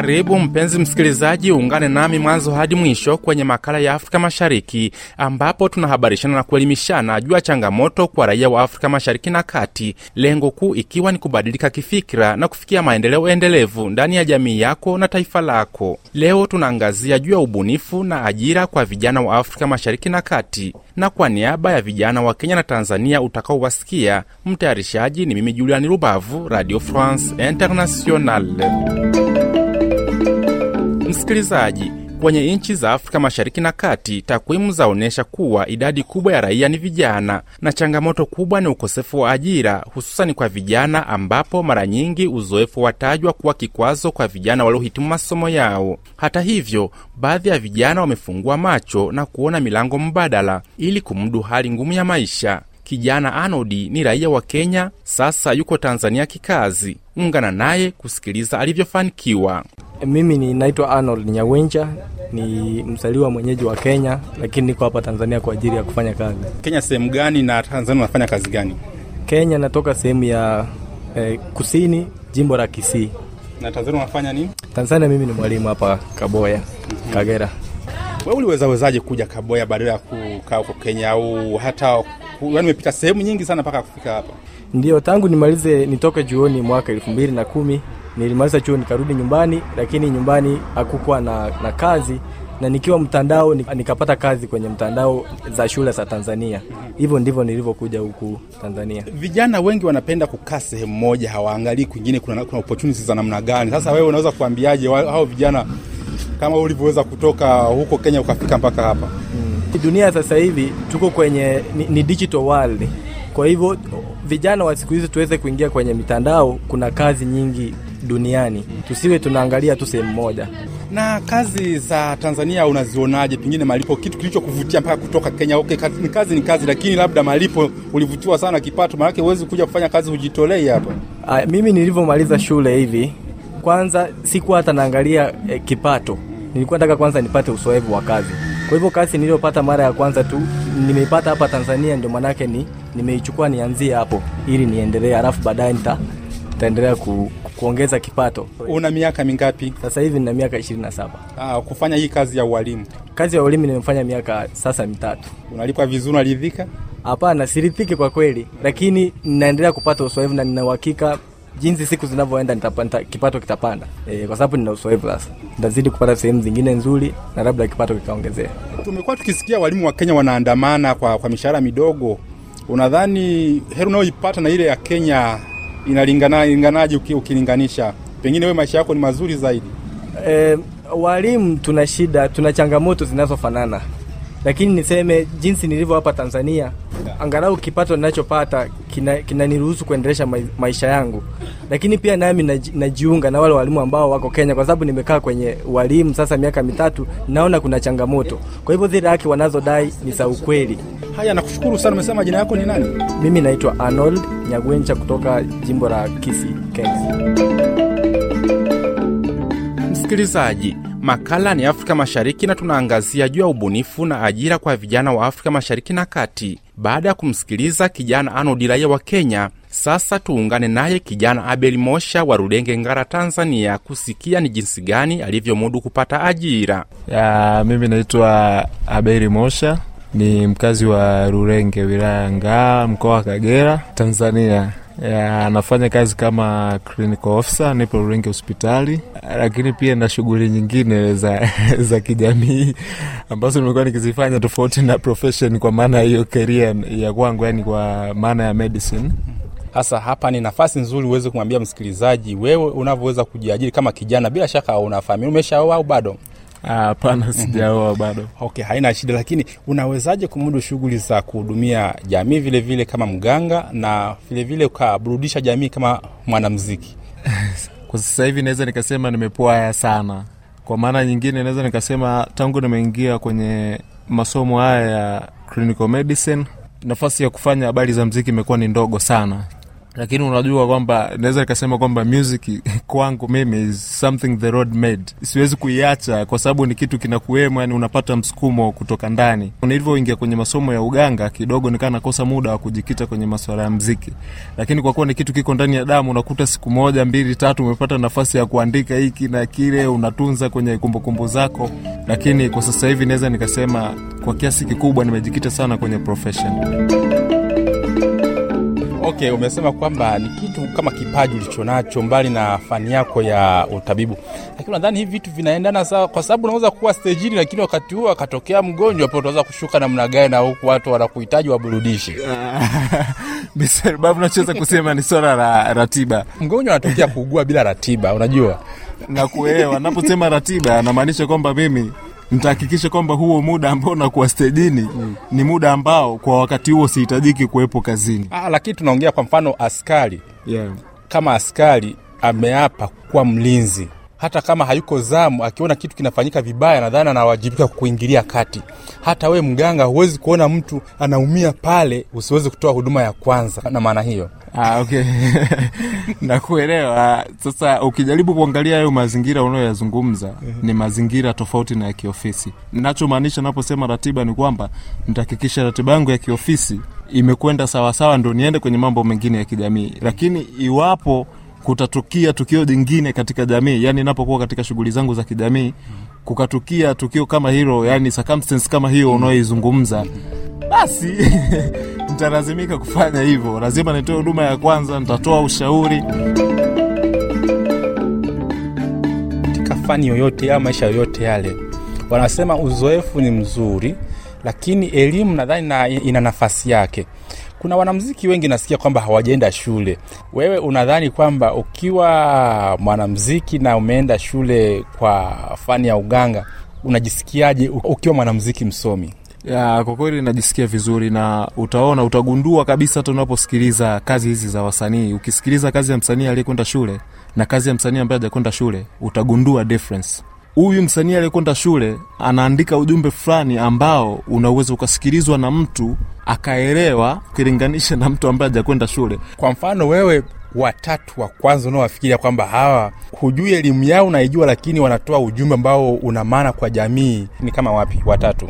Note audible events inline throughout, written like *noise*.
Karibu mpenzi msikilizaji, uungane nami mwanzo hadi mwisho kwenye makala ya Afrika Mashariki, ambapo tunahabarishana na kuelimishana juu ya changamoto kwa raia wa Afrika Mashariki na Kati, lengo kuu ikiwa ni kubadilika kifikira na kufikia maendeleo endelevu ndani ya jamii yako na taifa lako. Leo tunaangazia juu ya ubunifu na ajira kwa vijana wa Afrika Mashariki na Kati, na kwa niaba ya vijana wa Kenya na Tanzania utakaowasikia, mtayarishaji ni mimi Juliani Rubavu, Radio France Internationale. Msikilizaji, kwenye nchi za Afrika Mashariki na Kati, takwimu zaonyesha kuwa idadi kubwa ya raia ni vijana, na changamoto kubwa ni ukosefu wa ajira, hususani kwa vijana, ambapo mara nyingi uzoefu watajwa kuwa kikwazo kwa vijana waliohitimu masomo yao. Hata hivyo, baadhi ya vijana wamefungua macho na kuona milango mbadala ili kumudu hali ngumu ya maisha. Kijana Anodi ni raia wa Kenya, sasa yuko Tanzania kikazi. Ungana naye kusikiliza alivyofanikiwa. Mimi ninaitwa Arnold Nyawenja, ni mzaliwa mwenyeji wa Kenya, lakini niko hapa Tanzania kwa ajili ya kufanya kazi. Kenya sehemu gani na Tanzania unafanya kazi gani? Kenya natoka sehemu ya eh, kusini, jimbo la Kisii. Na Tanzania unafanya nini? Tanzania mimi ni mwalimu hapa Kaboya, Kagera. Wewe uliwezawezaje kuja Kaboya badala ya kukaa huko Kenya au hata yaani umepita sehemu nyingi sana mpaka kufika hapa? Ndio, tangu nimalize nitoke chuoni mwaka elfu mbili na kumi nilimaliza chuo nikarudi nyumbani, lakini nyumbani hakukuwa na, na kazi na nikiwa mtandao nikapata kazi kwenye mtandao za shule za Tanzania. Hivyo ndivyo nilivyokuja huku Tanzania. Vijana wengi wanapenda kukaa sehemu moja, hawaangalii kwingine kuna, kuna opportunities za namna gani. Sasa wewe unaweza kuambiaje hao vijana kama ulivyoweza kutoka huko Kenya ukafika mpaka hapa? Hmm. Dunia sasa hivi tuko kwenye ni, ni digital world. Kwa hivyo vijana wa siku hizi tuweze kuingia kwenye mitandao, kuna kazi nyingi duniani, tusiwe tunaangalia tu sehemu moja. Na kazi za Tanzania unazionaje? Pengine malipo, kitu kilichokuvutia mpaka kutoka Kenya? Okay, kazi, ni kazi ni kazi, lakini labda malipo ulivutiwa sana kipato, maanake huwezi kuja kufanya kazi hujitolei hapa. Aya, mimi nilivyomaliza shule hivi, kwanza sikuwa hata naangalia eh, kipato. Nilikuwa nataka kwanza nipate uzoefu wa kazi. Kwa hivyo kazi niliyopata mara ya kwanza tu nimeipata hapa Tanzania, ndio manake ni nimeichukua nianzie hapo ili niendelee, halafu baadaye nita nitaendelea ku, kuongeza kipato. Una miaka mingapi sasa hivi? Nina miaka ishirini na saba. Ah, kufanya hii kazi ya ualimu. Kazi ya ualimu nimefanya miaka sasa mitatu. Unalipwa vizuri, unaridhika? Hapana, siridhiki kwa kweli, lakini ninaendelea kupata uzoefu na nina uhakika jinsi siku zinavyoenda kipato kitapanda, e, kwa sababu nina uzoefu sasa. Nitazidi kupata sehemu zingine nzuri na labda kipato kikaongezea. Tumekuwa tukisikia walimu wa Kenya wanaandamana kwa, kwa mishahara midogo. Unadhani heri unayoipata na ile ya Kenya inalinganaje ukilinganisha? Pengine wewe maisha yako ni mazuri zaidi. E, walimu tuna shida, tuna changamoto zinazofanana, lakini niseme jinsi nilivyo hapa Tanzania, angalau kipato ninachopata kinaniruhusu kina kuendelesha maisha yangu, lakini pia nami najiunga na wale walimu ambao wako Kenya, kwa sababu nimekaa kwenye walimu sasa miaka mitatu, naona kuna changamoto. Kwa hivyo zile haki wanazodai ni za ukweli. Haya, nakushukuru sana. Umesema jina yako ni nani? Mimi naitwa Arnold Nyagwencha kutoka jimbo la Kisii, Kenya. Msikilizaji, makala ni Afrika Mashariki na tunaangazia juu ya ubunifu na ajira kwa vijana wa Afrika Mashariki na Kati. Baada ya kumsikiliza kijana Arnold raia wa Kenya, sasa tuungane naye kijana Abel Mosha wa Rudenge, Ngara, Tanzania, kusikia ni jinsi gani alivyomudu kupata ajira. Ya, mimi naitwa Abeli Mosha ni mkazi wa Rurenge, wilaya ya Ngara, mkoa wa Kagera, Tanzania. Anafanya kazi kama clinical officer, nipo Rurenge hospitali, lakini pia na shughuli nyingine za, *laughs* za kijamii ambazo nimekuwa nikizifanya tofauti na profession, kwa maana hiyo career ya kwangu, yani kwa maana ya medicine. Hasa hapa ni nafasi nzuri uweze kumwambia msikilizaji wewe unavyoweza kujiajiri kama kijana. Bila shaka una familia, umeshaoa au bado? Hapana, sijaoa bado. Okay, haina shida, lakini unawezaje kumudu shughuli za kuhudumia jamii vilevile vile kama mganga na vile vile ukaburudisha jamii kama mwanamuziki? *laughs* Kwa sasa hivi naweza nikasema nimepwaya sana. Kwa maana nyingine naweza nikasema tangu nimeingia kwenye masomo haya ya clinical medicine, nafasi ya kufanya habari za mziki imekuwa ni ndogo sana lakini unajua kwamba naweza nikasema kwamba music *laughs* kwangu mimi is something the road made. Siwezi kuiacha kwa sababu ni kitu kinakuwemo, yani unapata msukumo kutoka ndani. Nilivyoingia kwenye masomo ya uganga kidogo nikaa nakosa muda wa kujikita kwenye masuala ya mziki, lakini kwa kuwa ni kitu kiko ndani ya damu, unakuta siku moja mbili tatu umepata nafasi ya kuandika hiki na kile, unatunza kwenye kumbukumbu zako. Lakini kwa sasa hivi naweza nikasema kwa kiasi kikubwa nimejikita sana kwenye profession. Okay, umesema kwamba ni kitu kama kipaji ulichonacho mbali na fani yako ya utabibu, lakini nadhani hivi vitu vinaendana sawa, kwa sababu unaweza kuwa stejini, lakini wakati huo akatokea mgonjwa, pia utaweza kushuka namna gani, na huku watu wanakuhitaji waburudishe. *laughs* Babu, nachoweza kusema ni swala la ratiba Mgonjwa anatokea kuugua bila ratiba, unajua na kuelewa. Naposema ratiba, anamaanisha kwamba mimi nitahakikisha kwamba huo muda ambao nakuwa stejini ni muda ambao kwa wakati huo sihitajiki kuwepo kazini. ah, lakini tunaongea kwa mfano askari Yeah. kama askari ameapa kuwa mlinzi, hata kama hayuko zamu, akiona kitu kinafanyika vibaya, nadhani anawajibika kuingilia kati. Hata we mganga, huwezi kuona mtu anaumia pale usiwezi kutoa huduma ya kwanza, na maana hiyo Ah, okay. *laughs* Nakuelewa. Sasa ukijaribu kuangalia hayo mazingira unayoyazungumza ni mazingira tofauti na ya kiofisi. Ninachomaanisha naposema ratiba ni kwamba nitahakikisha ratiba yangu ya kiofisi imekwenda sawasawa, ndo niende kwenye mambo mengine ya kijamii. Lakini iwapo kutatukia tukio jingine katika jamii, yani napokuwa katika shughuli zangu za kijamii, kukatukia tukio kama hilo, yani circumstance kama hiyo unayoizungumza, basi *laughs* nitalazimika kufanya hivyo. Lazima nitoe huduma ya kwanza, nitatoa ushauri. katika fani yoyote au maisha yoyote yale, wanasema uzoefu ni mzuri, lakini elimu nadhani na ina nafasi yake. Kuna wanamziki wengi nasikia kwamba hawajaenda shule. Wewe unadhani kwamba ukiwa mwanamziki na umeenda shule kwa fani ya uganga, unajisikiaje ukiwa mwanamziki msomi? Ya, kwa kweli najisikia vizuri na utaona utagundua kabisa hata unaposikiliza kazi hizi za wasanii. Ukisikiliza kazi ya msanii aliyekwenda shule na kazi ya msanii ambaye hajakwenda shule, utagundua difference. Huyu msanii aliyekwenda shule anaandika ujumbe fulani ambao unaweza ukasikilizwa na mtu akaelewa, ukilinganisha na mtu ambaye hajakwenda shule. Kwa mfano wewe watatu wa kwanza unaowafikiria kwamba hawa hujui elimu yao unaijua, lakini wanatoa ujumbe ambao una maana kwa jamii, ni kama wapi? Watatu.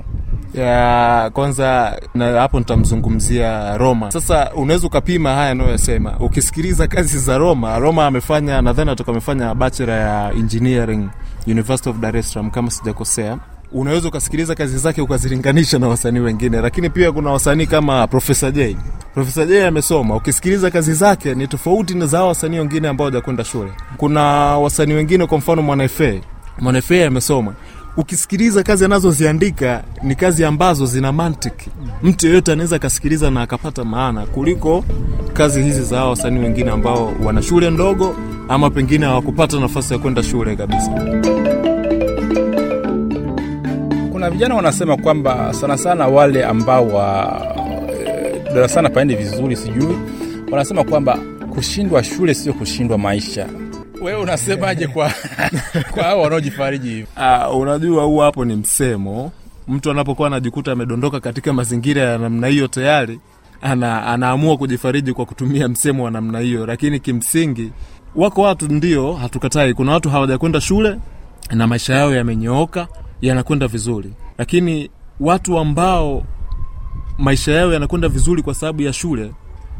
Ya kwanza na hapo nitamzungumzia Roma. Sasa unaweza ukapima haya anayoyasema, ukisikiliza kazi za Roma. Roma amefanya nadhani atoka amefanya bachelor ya engineering University of Dar es kama sijakosea. Unaweza ukasikiliza kazi zake ukazilinganisha na wasanii wengine, lakini pia kuna wasanii kama Profesa J. Profesa J amesoma, ukisikiliza kazi zake ni tofauti na za wasanii wengine ambao hawajakwenda shule. Kuna wasanii wengine, kwa mfano Mwanaefe, Mwanaefe amesoma ukisikiliza kazi anazoziandika ni kazi ambazo zina mantiki, mtu yeyote anaweza akasikiliza na akapata maana kuliko kazi hizi za hao wasanii wengine ambao wana shule ndogo ama pengine hawakupata nafasi ya kwenda shule kabisa. Kuna vijana wanasema kwamba sana sana wale ambao wa eh, darasani paendi vizuri, sijui wanasema kwamba kushindwa shule sio kushindwa maisha. Wewe unasemaje kwa kwa hao wanaojifariji hivi? Uh, unajua huu hapo ni msemo. Mtu anapokuwa anajikuta amedondoka katika mazingira ya namna hiyo tayari ana, anaamua kujifariji kwa kutumia msemo wa namna hiyo, lakini kimsingi wako watu ndio, hatukatai. Kuna watu hawajakwenda shule na maisha yao yamenyooka, yanakwenda vizuri, lakini watu ambao maisha yao yanakwenda vizuri kwa sababu ya shule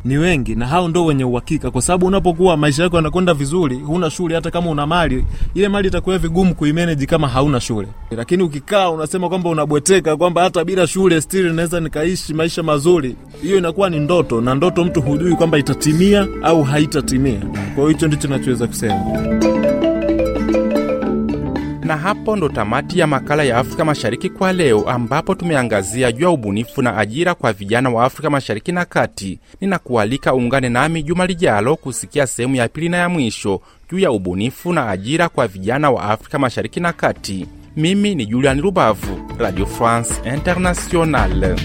ni wengi, na hao ndo wenye uhakika, kwa sababu unapokuwa maisha yako yanakwenda vizuri, huna shule, hata kama una mali, ile mali itakuwa vigumu kuimanage kama hauna shule. Lakini ukikaa unasema kwamba unabweteka kwamba hata bila shule still naweza nikaishi maisha mazuri, hiyo inakuwa ni ndoto, na ndoto mtu hujui kwamba itatimia au haitatimia. Kwa hiyo hicho ndicho nachoweza kusema. Na hapo ndo tamati ya makala ya Afrika Mashariki kwa leo, ambapo tumeangazia juu ya ubunifu na ajira kwa vijana wa Afrika Mashariki na Kati. Ninakualika uungane nami juma lijalo kusikia sehemu ya pili na ya mwisho juu ya ubunifu na ajira kwa vijana wa Afrika Mashariki na Kati. Mimi ni Julian Rubavu, Radio France Internationale.